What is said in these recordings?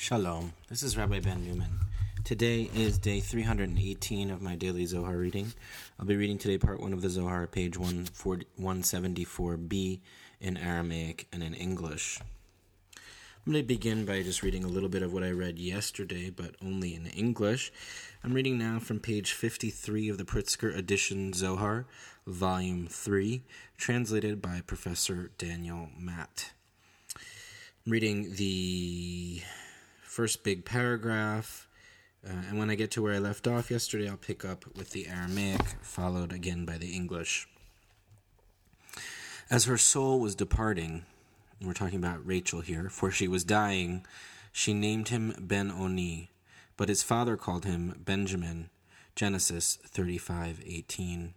Shalom, this is Rabbi Ben Newman. Today is day 318 of my daily Zohar reading. I'll be reading today part 1 of the Zohar, page 174b in Aramaic and in English. I'm going to begin by just reading a little bit of what I read yesterday, but only in English. I'm reading now from page 53 of the Pritzker edition Zohar, volume 3, translated by Professor Daniel Matt. I'm reading the first big paragraph. Uh, and when I get to where I left off yesterday, I'll pick up with the Aramaic, followed again by the English. As her soul was departing, we're talking about Rachel here, for she was dying, she named him Ben Oni, but his father called him Benjamin. Genesis 35:18.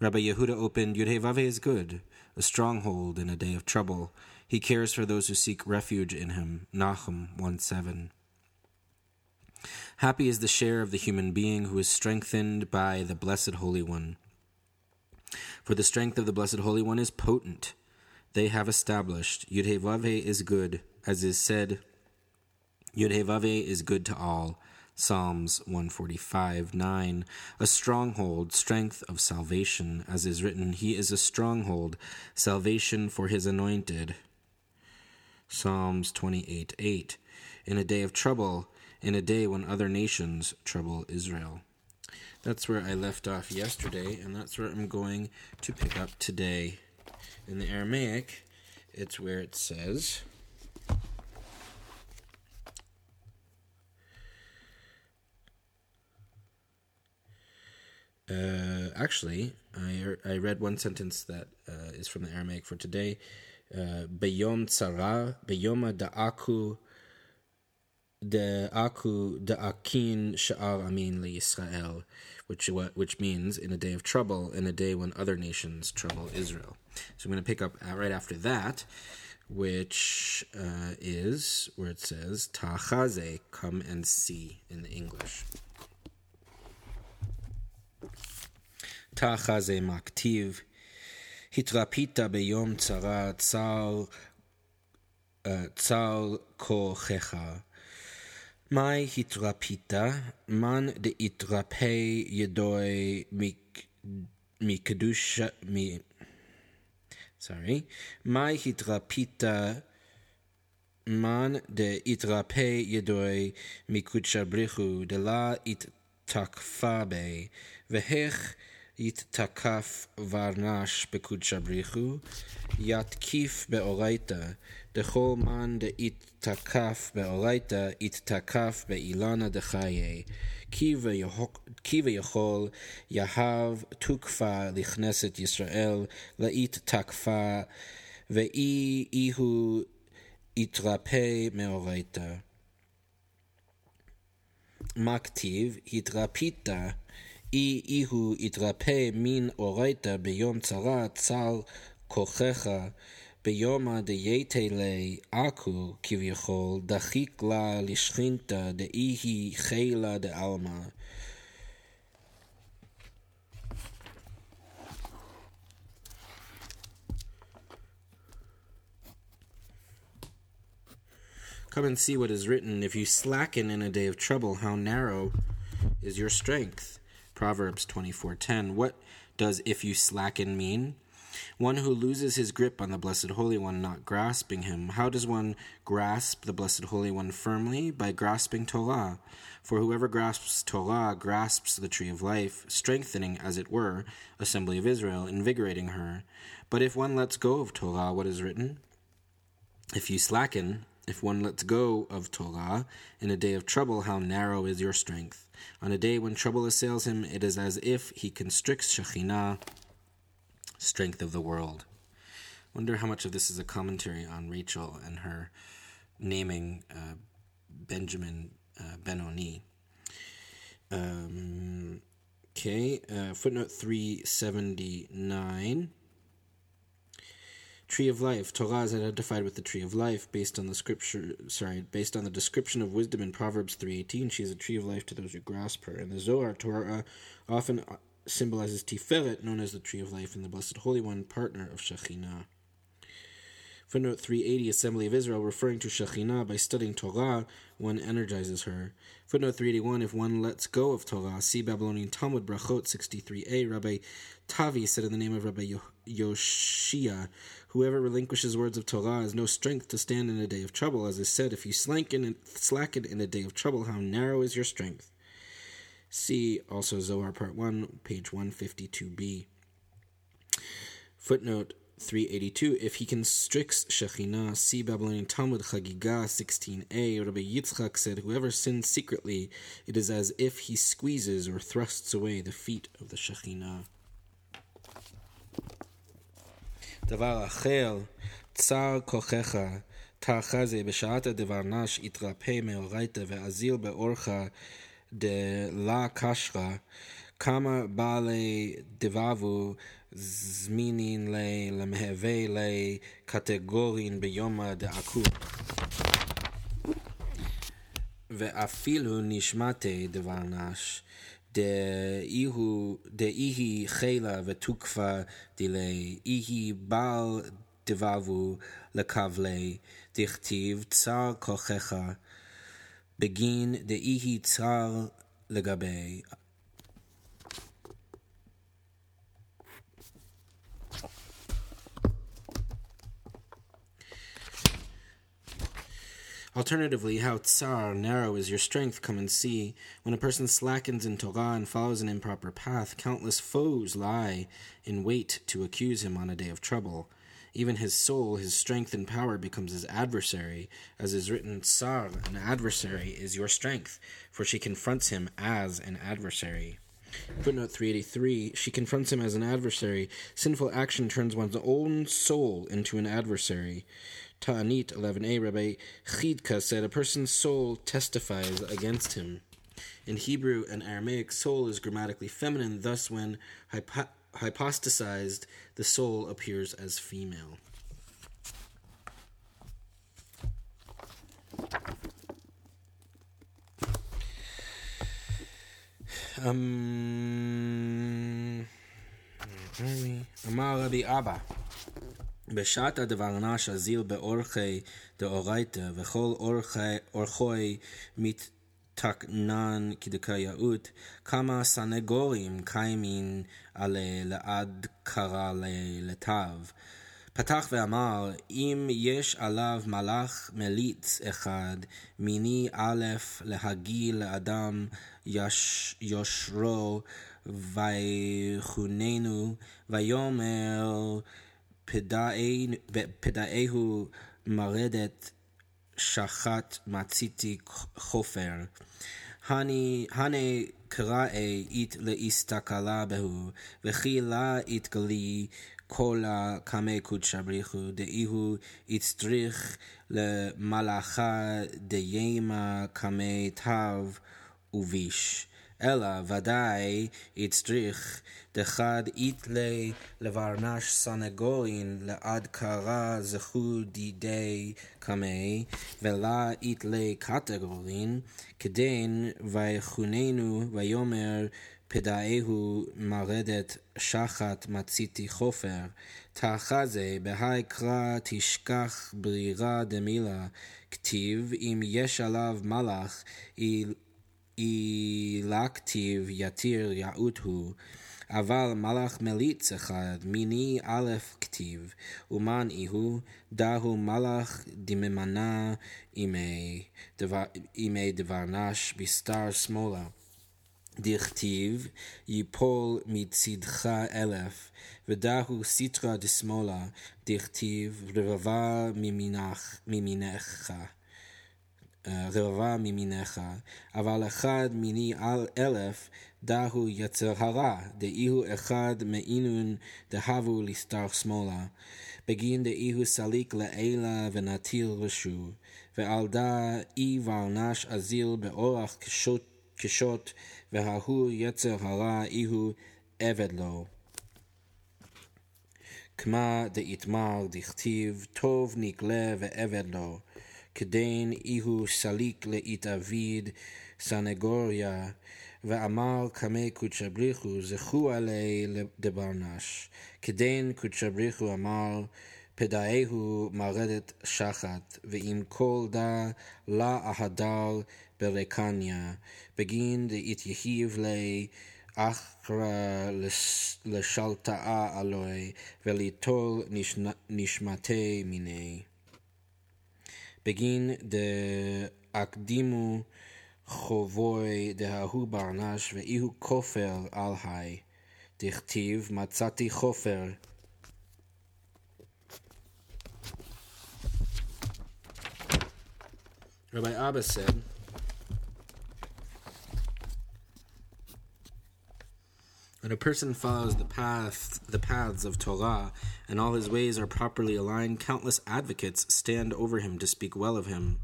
Rabbi Yehuda opened Yudhevave is good, a stronghold in a day of trouble. He cares for those who seek refuge in him. Nahum 1 7. Happy is the share of the human being who is strengthened by the Blessed Holy One. For the strength of the Blessed Holy One is potent. They have established Yudhevave is good, as is said, Yudhevave is good to all. Psalms 145 9. A stronghold, strength of salvation, as is written, He is a stronghold, salvation for His anointed. Psalms 28 8. In a day of trouble, in a day when other nations trouble Israel. That's where I left off yesterday, and that's where I'm going to pick up today. In the Aramaic, it's where it says. Uh, actually, I, I read one sentence that uh, is from the Aramaic for today. Beyom tzara, beyoma da'aku, da'aku da'akin sha'ar amin Israel, which which means in a day of trouble, in a day when other nations trouble Israel. So I'm going to pick up right after that, which uh, is where it says tachaze, come and see in the English. Tachaze maktiv. התרפית ביום צרה, צר, צר כוחך. מאי התרפית? מן דהתרפא ידוי מקדוש... סורי. מאי התרפית? מן דהתרפא ידוי מקודשא בריחו דלה התתקפה בי, והך יתתקף ורנש בקודשא בריחו, יתקיף באורייתא, דכל מן דהתתקף באורייתא, יתתקף באילנה דחיי, כי ויכול יהב תוקפה לכנסת ישראל, לאית תקפה, ואי איהו יתרפא מאורייתא. מה כתיב? התרפית אי איהו יתרפא מן אורייתא ביום צרה צר כוחך ביומא דייתא לי עכו כביכול דחיק לה לשכינתא דאי היא חילה דעלמא Come and see what is written. If you slacken in a day of trouble, how narrow is your strength. Proverbs 24:10. What does if you slacken mean? One who loses his grip on the Blessed Holy One, not grasping him. How does one grasp the Blessed Holy One firmly? By grasping Torah. For whoever grasps Torah grasps the tree of life, strengthening, as it were, assembly of Israel, invigorating her. But if one lets go of Torah, what is written? If you slacken, if one lets go of Torah in a day of trouble, how narrow is your strength. On a day when trouble assails him, it is as if he constricts Shekhinah, strength of the world. Wonder how much of this is a commentary on Rachel and her naming uh, Benjamin uh, Benoni. Um, okay, uh, footnote 379. Tree of life. Torah is identified with the tree of life based on the scripture. Sorry, based on the description of wisdom in Proverbs three eighteen. She is a tree of life to those who grasp her. In the Zohar, Torah often symbolizes Tiferet, known as the tree of life, and the Blessed Holy One, partner of Shekhinah. Footnote 380 Assembly of Israel, referring to Shekhinah by studying Torah, one energizes her. Footnote 381 If one lets go of Torah, see Babylonian Talmud Brachot 63a. Rabbi Tavi said in the name of Rabbi Yoshia, Whoever relinquishes words of Torah has no strength to stand in a day of trouble. As is said, if you slacken, slacken in a day of trouble, how narrow is your strength. See also Zohar Part 1, page 152b. Footnote 382. If he constricts Shekhinah, see Babylonian Talmud Chagiga 16a. Rabbi Yitzchak said, Whoever sins secretly, it is as if he squeezes or thrusts away the feet of the Shekhinah. דבר אחר, צר כוחך, תחזה בשעת הדבר נש יתרפא מאורייתא ואזיל באורך דלה קשרא, כמה בעלי דבבו זמינין למהווה לקטגורין ביומא דעקו. ואפילו נשמתי דבר נש, דאיהי חילה ותוקפה דילי, איהי בעל דבבו לקבלי, דכתיב צר כוחך, בגין דאיהי צר לגבי. Alternatively, how tsar, narrow is your strength, come and see. When a person slackens in Torah and follows an improper path, countless foes lie in wait to accuse him on a day of trouble. Even his soul, his strength and power becomes his adversary, as is written, Tsar, an adversary, is your strength, for she confronts him as an adversary. Footnote 383 She confronts him as an adversary. Sinful action turns one's own soul into an adversary. Ta'anit 11a, Rabbi Chidka said, A person's soul testifies against him. In Hebrew and Aramaic, soul is grammatically feminine, thus, when hypo- hypostasized, the soul appears as female. Um, Amar Rabbi Abba. בשעת הדבר נש אזיל באורחי דאורייתא, וכל אורחוי מתקנן כדקאיות, כמה סנגורים קיימין עלי לעד קרא לתו. פתח ואמר, אם יש עליו מלאך מליץ אחד, מיני א' להגיל לאדם יש, יושרו ויחוננו, ויאמר פדאיהו מרדת שחט מציתי חופר. הנה קראי אית להסתכלה בהו, וכי לה יתגלי כל הקמי קודשא בריחו, דאיהו יצטריך למלאכה דיימה קמי תו וביש. אלא ודאי יצטריך דחד איתלי לברנש סנגורין לעד קרא זכו דידי קמי, ולה איתלי קטגורין, כדין ויחוננו ויאמר פדאיהו מרדת שחת מציתי חופר, תחזה בהאי קרא תשכח ברירה דמילה, כתיב אם יש עליו מלאך אילקטיב יתיר יעוט הוא, אבל מלאך מליץ אחד, מיני א' כתיב, ומן איהו, דהו מלאך דממנה אימי דבר נש בסתר שמאלה. דכתיב, יפול מצדך אלף, ודהו סיטרא דשמאלה, דכתיב, רבבה ממינך. רבבה ממיניך, אבל אחד מיני על אלף, דהו יצר הרע, דאיהו אחד מעינון דהבו לסתר שמאלה, בגין דאיהו סליק לעילה ונטיל רשו, ועל דא אי וענש אזיל באורח קשות, קשות וההוא יצר הרע איהו עבד לו. כמה דאיתמר דכתיב, טוב נגלה ועבד לו. כדין איהו סליק לאית אביד סנגוריה, ואמר קמי קודשא בריחו זכו עלי דברנש. כדין קודשא בריחו אמר פדאהו מרדת שחת, ואם כל דא לה אהדר ברקניה, בגין דאיתיהיב לי אחרא לשלטאה אלוהי, וליטול נשמתי מיני. בגין דאקדימו חובוי דההוא ברנש, ואיהו כופר על היי. דכתיב מצאתי חופר Rabbi Abba said, When a person follows the path, the paths of Torah, and all his ways are properly aligned, countless advocates stand over him to speak well of him.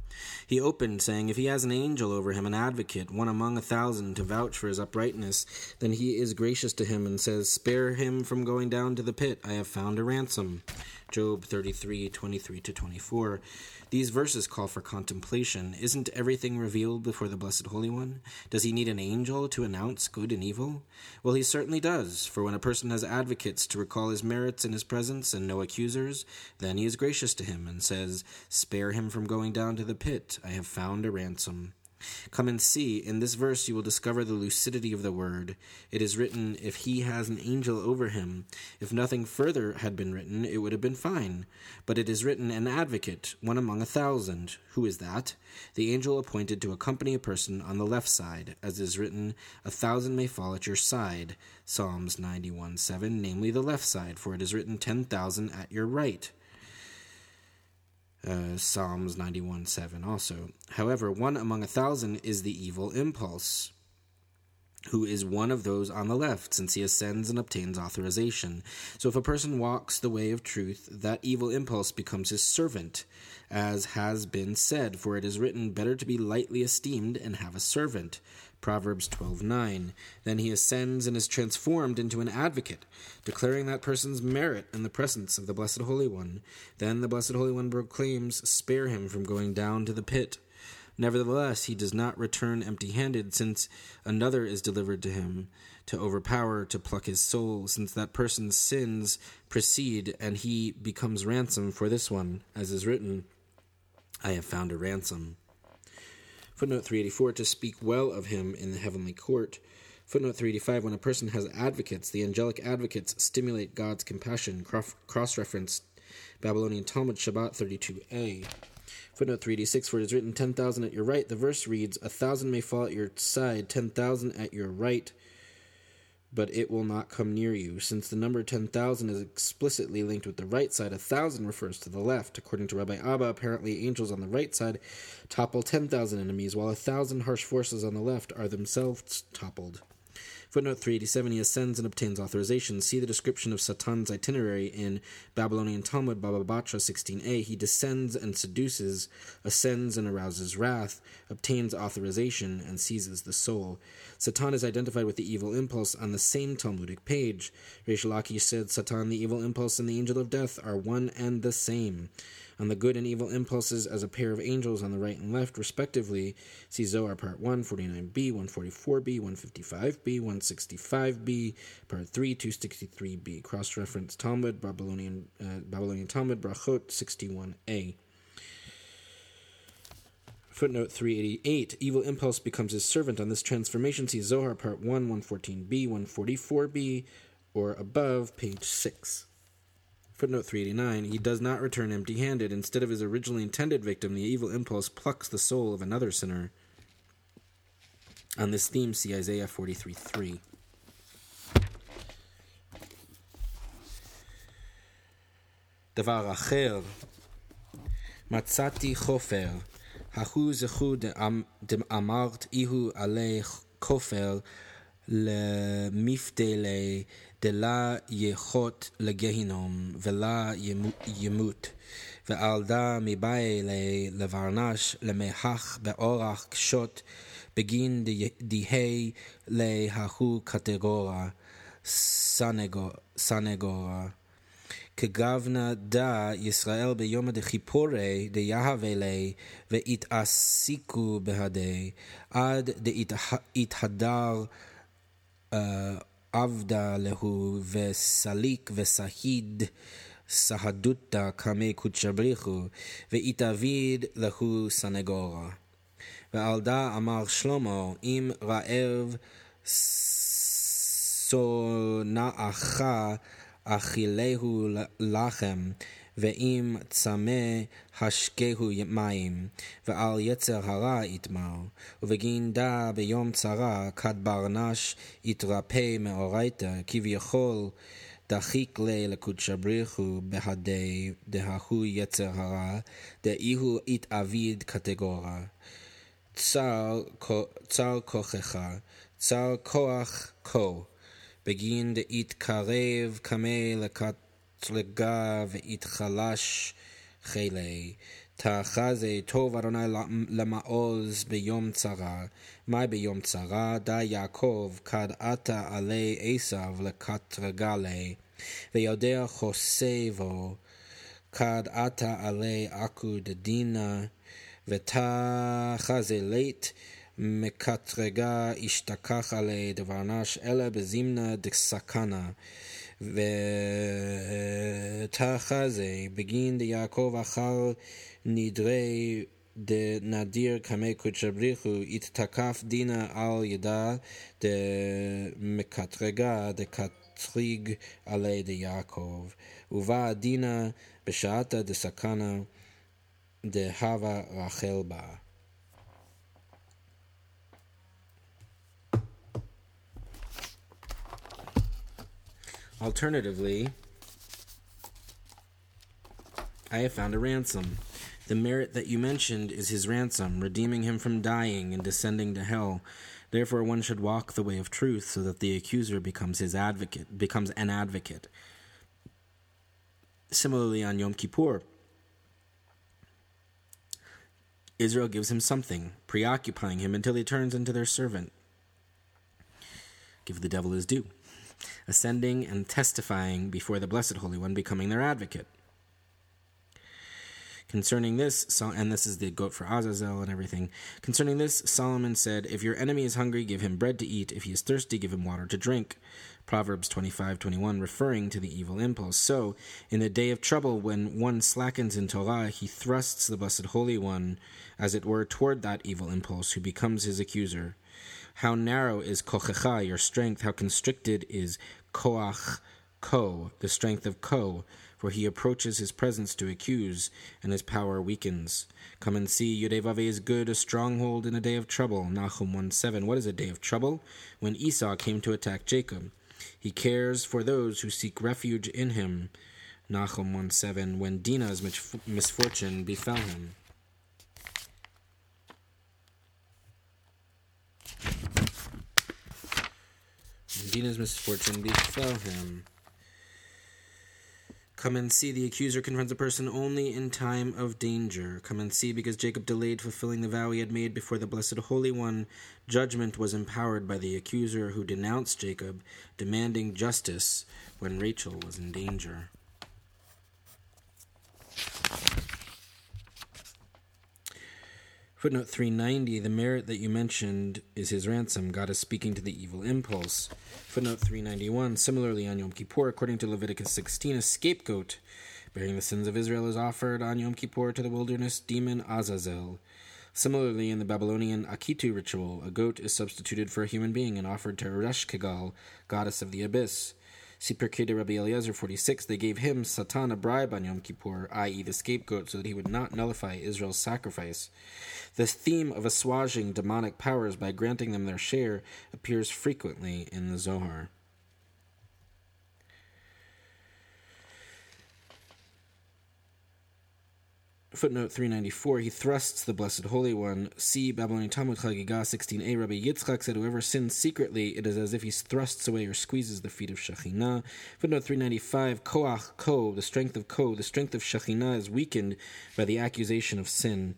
He opened, saying, If he has an angel over him, an advocate, one among a thousand, to vouch for his uprightness, then he is gracious to him and says, Spare him from going down to the pit. I have found a ransom. Job 33, 23 to 24. These verses call for contemplation. Isn't everything revealed before the Blessed Holy One? Does he need an angel to announce good and evil? Well, he certainly does, for when a person has advocates to recall his merits in his presence and no accusers, then he is gracious to him and says, Spare him from going down to the pit. I have found a ransom. Come and see. In this verse, you will discover the lucidity of the word. It is written, If he has an angel over him. If nothing further had been written, it would have been fine. But it is written, An advocate, one among a thousand. Who is that? The angel appointed to accompany a person on the left side, as is written, A thousand may fall at your side. Psalms 91 7, namely the left side, for it is written, Ten thousand at your right uh, Psalms 91 7 also. However, one among a thousand is the evil impulse, who is one of those on the left, since he ascends and obtains authorization. So if a person walks the way of truth, that evil impulse becomes his servant, as has been said, for it is written, Better to be lightly esteemed and have a servant Proverbs 12:9. Then he ascends and is transformed into an advocate, declaring that person's merit in the presence of the Blessed Holy One. Then the Blessed Holy One proclaims, "Spare him from going down to the pit." Nevertheless, he does not return empty-handed, since another is delivered to him to overpower, to pluck his soul, since that person's sins precede, and he becomes ransom for this one, as is written, I have found a ransom. Footnote 384 to speak well of him in the heavenly court. Footnote 385 when a person has advocates, the angelic advocates stimulate God's compassion. Cross reference Babylonian Talmud Shabbat 32a. Footnote 386 For it is written, 10,000 at your right. The verse reads, A thousand may fall at your side, 10,000 at your right but it will not come near you. Since the number 10,000 is explicitly linked with the right side, a thousand refers to the left. According to Rabbi Abba, apparently angels on the right side topple 10,000 enemies, while a thousand harsh forces on the left are themselves toppled. Footnote 387 He ascends and obtains authorization. See the description of Satan's itinerary in Babylonian Talmud, Baba Batra 16a. He descends and seduces, ascends and arouses wrath, obtains authorization, and seizes the soul. Satan is identified with the evil impulse on the same Talmudic page. Lakish said Satan, the evil impulse, and the angel of death are one and the same on the good and evil impulses as a pair of angels on the right and left, respectively. See Zohar Part 1, 49b, 144b, 155b, 165b, Part 3, 263b. Cross reference Talmud, Babylonian, uh, Babylonian Talmud, Brachot 61a. Footnote 388 Evil impulse becomes his servant on this transformation. See Zohar Part 1, 114b, 144b, or above, page 6. Footnote 389 He does not return empty handed. Instead of his originally intended victim, the evil impulse plucks the soul of another sinner. On this theme, see Isaiah 43 3. דבר אחר, מצאתי חופר, ההוא זכו דאמרת איהו עלי כופר למפתלי דלה יחות לגיהינום ולה ימות, ועל דה מבאי לברנש למחך באורח קשות בגין דהי להוא קטגורה סנגורה. כגבנה דה ישראל ביום דחיפורי דיהווה לי והתעסיקו בהדי עד דהתהדר עבדה להו וסליק וסהיד סהדותה קמי קודשא בריחו ואיתאוויד להו סנגורה. ועל דה אמר שלמה אם רעב שונאך אכילהו לחם ואם צמא השקהו מים, ועל יצר הרע יתמר, ובגין דא ביום צרה, כד ברנש יתרפא מאורייתא, כביכול דחיק ליה לקודשא בריחו בהדי דההוא יצר הרע, דאיהו אביד קטגורה. צר, צר כוחך, צר כוח כה, בגין דאיתקרב קמא לקט צלגה ויתחלש חילי. תחזה טוב אדוני למעוז ביום צרה, מה ביום צרה? דה יעקב כד עתה עלי עשיו לקטרגלי, ויודע חוסבו, עתה עלי עכו דדינה, ותחזה לית מקטרגה אשתכח עלי דברנש, אלא בזימנה דסכנה. Tachaze, begin the Yaakov Achal Nidrei de Nadir Kame Kuchabrichu, it Takaf Dina al Yeda de Mekatrega de Katrig Ale de Yaakov, Uva Dina Beshata de Sakana de Hava Rachelba. Alternatively, I have found a ransom. The merit that you mentioned is his ransom, redeeming him from dying and descending to hell. Therefore, one should walk the way of truth, so that the accuser becomes his advocate, becomes an advocate. Similarly, on Yom Kippur, Israel gives him something, preoccupying him until he turns into their servant. Give the devil his due ascending and testifying before the Blessed Holy One, becoming their advocate. Concerning this, and this is the goat for Azazel and everything. Concerning this, Solomon said, If your enemy is hungry, give him bread to eat. If he is thirsty, give him water to drink. Proverbs 25 21, referring to the evil impulse. So, in the day of trouble, when one slackens in Torah, he thrusts the Blessed Holy One, as it were, toward that evil impulse, who becomes his accuser. How narrow is kochecha, your strength? How constricted is koach, ko, the strength of ko? For he approaches his presence to accuse, and his power weakens. Come and see, Yudevave is good, a stronghold in a day of trouble. Nahum 1 7. What is a day of trouble? When Esau came to attack Jacob. He cares for those who seek refuge in him. Nahum 1 7. When Dinah's misfortune befell him. Dinah's misfortune befell him. Come and see, the accuser confronts a person only in time of danger. Come and see, because Jacob delayed fulfilling the vow he had made before the Blessed Holy One. Judgment was empowered by the accuser who denounced Jacob, demanding justice when Rachel was in danger. Footnote 390 The merit that you mentioned is his ransom. God is speaking to the evil impulse. Footnote 391 Similarly, on Yom Kippur, according to Leviticus 16, a scapegoat bearing the sins of Israel is offered on Yom Kippur to the wilderness demon Azazel. Similarly, in the Babylonian Akitu ritual, a goat is substituted for a human being and offered to Resh goddess of the abyss. Pirkei Rabbi Eliezer 46, they gave him, Satan, a bribe on Yom Kippur, i.e., the scapegoat, so that he would not nullify Israel's sacrifice. The theme of assuaging demonic powers by granting them their share appears frequently in the Zohar. Footnote 394, he thrusts the Blessed Holy One. See Babylonian Talmud Chagiga 16a. Rabbi Yitzchak said, Whoever sins secretly, it is as if he thrusts away or squeezes the feet of Shekhinah. Footnote 395, Koach, Ko, the strength of Ko, the strength of Shekhinah is weakened by the accusation of sin.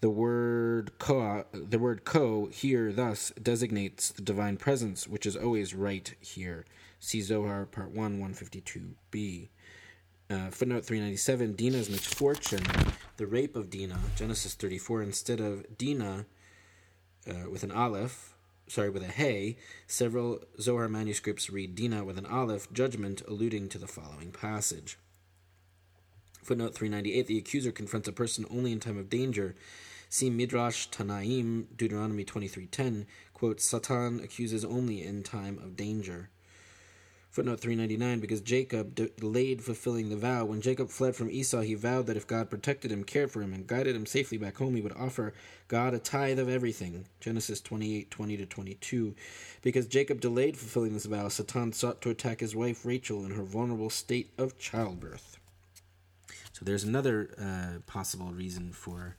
The word ko, the word ko here thus designates the divine presence, which is always right here. See Zohar, Part 1, 152b. Uh, footnote 397 Dinah's misfortune, the rape of Dinah, Genesis 34, instead of Dinah uh, with an aleph, sorry, with a hey, several Zohar manuscripts read Dinah with an aleph, judgment, alluding to the following passage. Footnote 398 The accuser confronts a person only in time of danger. See Midrash Tanaim, Deuteronomy 23.10, quote, Satan accuses only in time of danger. Footnote 399 Because Jacob delayed fulfilling the vow. When Jacob fled from Esau, he vowed that if God protected him, cared for him, and guided him safely back home, he would offer God a tithe of everything. Genesis 28 20 to 22. Because Jacob delayed fulfilling this vow, Satan sought to attack his wife Rachel in her vulnerable state of childbirth. So there's another uh, possible reason for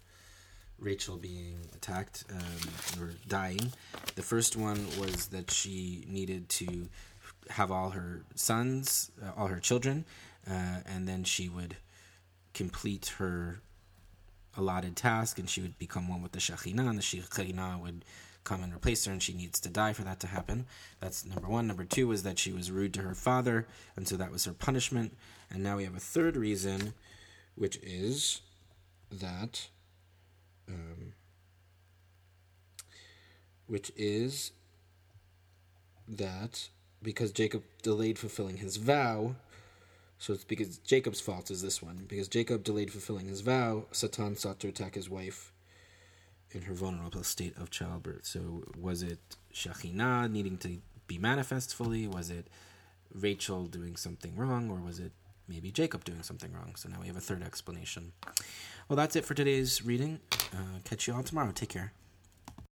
Rachel being attacked um, or dying. The first one was that she needed to have all her sons, uh, all her children, uh, and then she would complete her allotted task and she would become one with the Shekhinah, and the Shekhinah would come and replace her, and she needs to die for that to happen. That's number one. Number two was that she was rude to her father, and so that was her punishment. And now we have a third reason, which is that. Um, which is that because Jacob delayed fulfilling his vow. So it's because Jacob's fault is this one. Because Jacob delayed fulfilling his vow, Satan sought to attack his wife in her vulnerable state of childbirth. So was it Shekhinah needing to be manifest fully? Was it Rachel doing something wrong? Or was it maybe Jacob doing something wrong? So now we have a third explanation. Well, that's it for today's reading. Uh, catch you all tomorrow. Take care.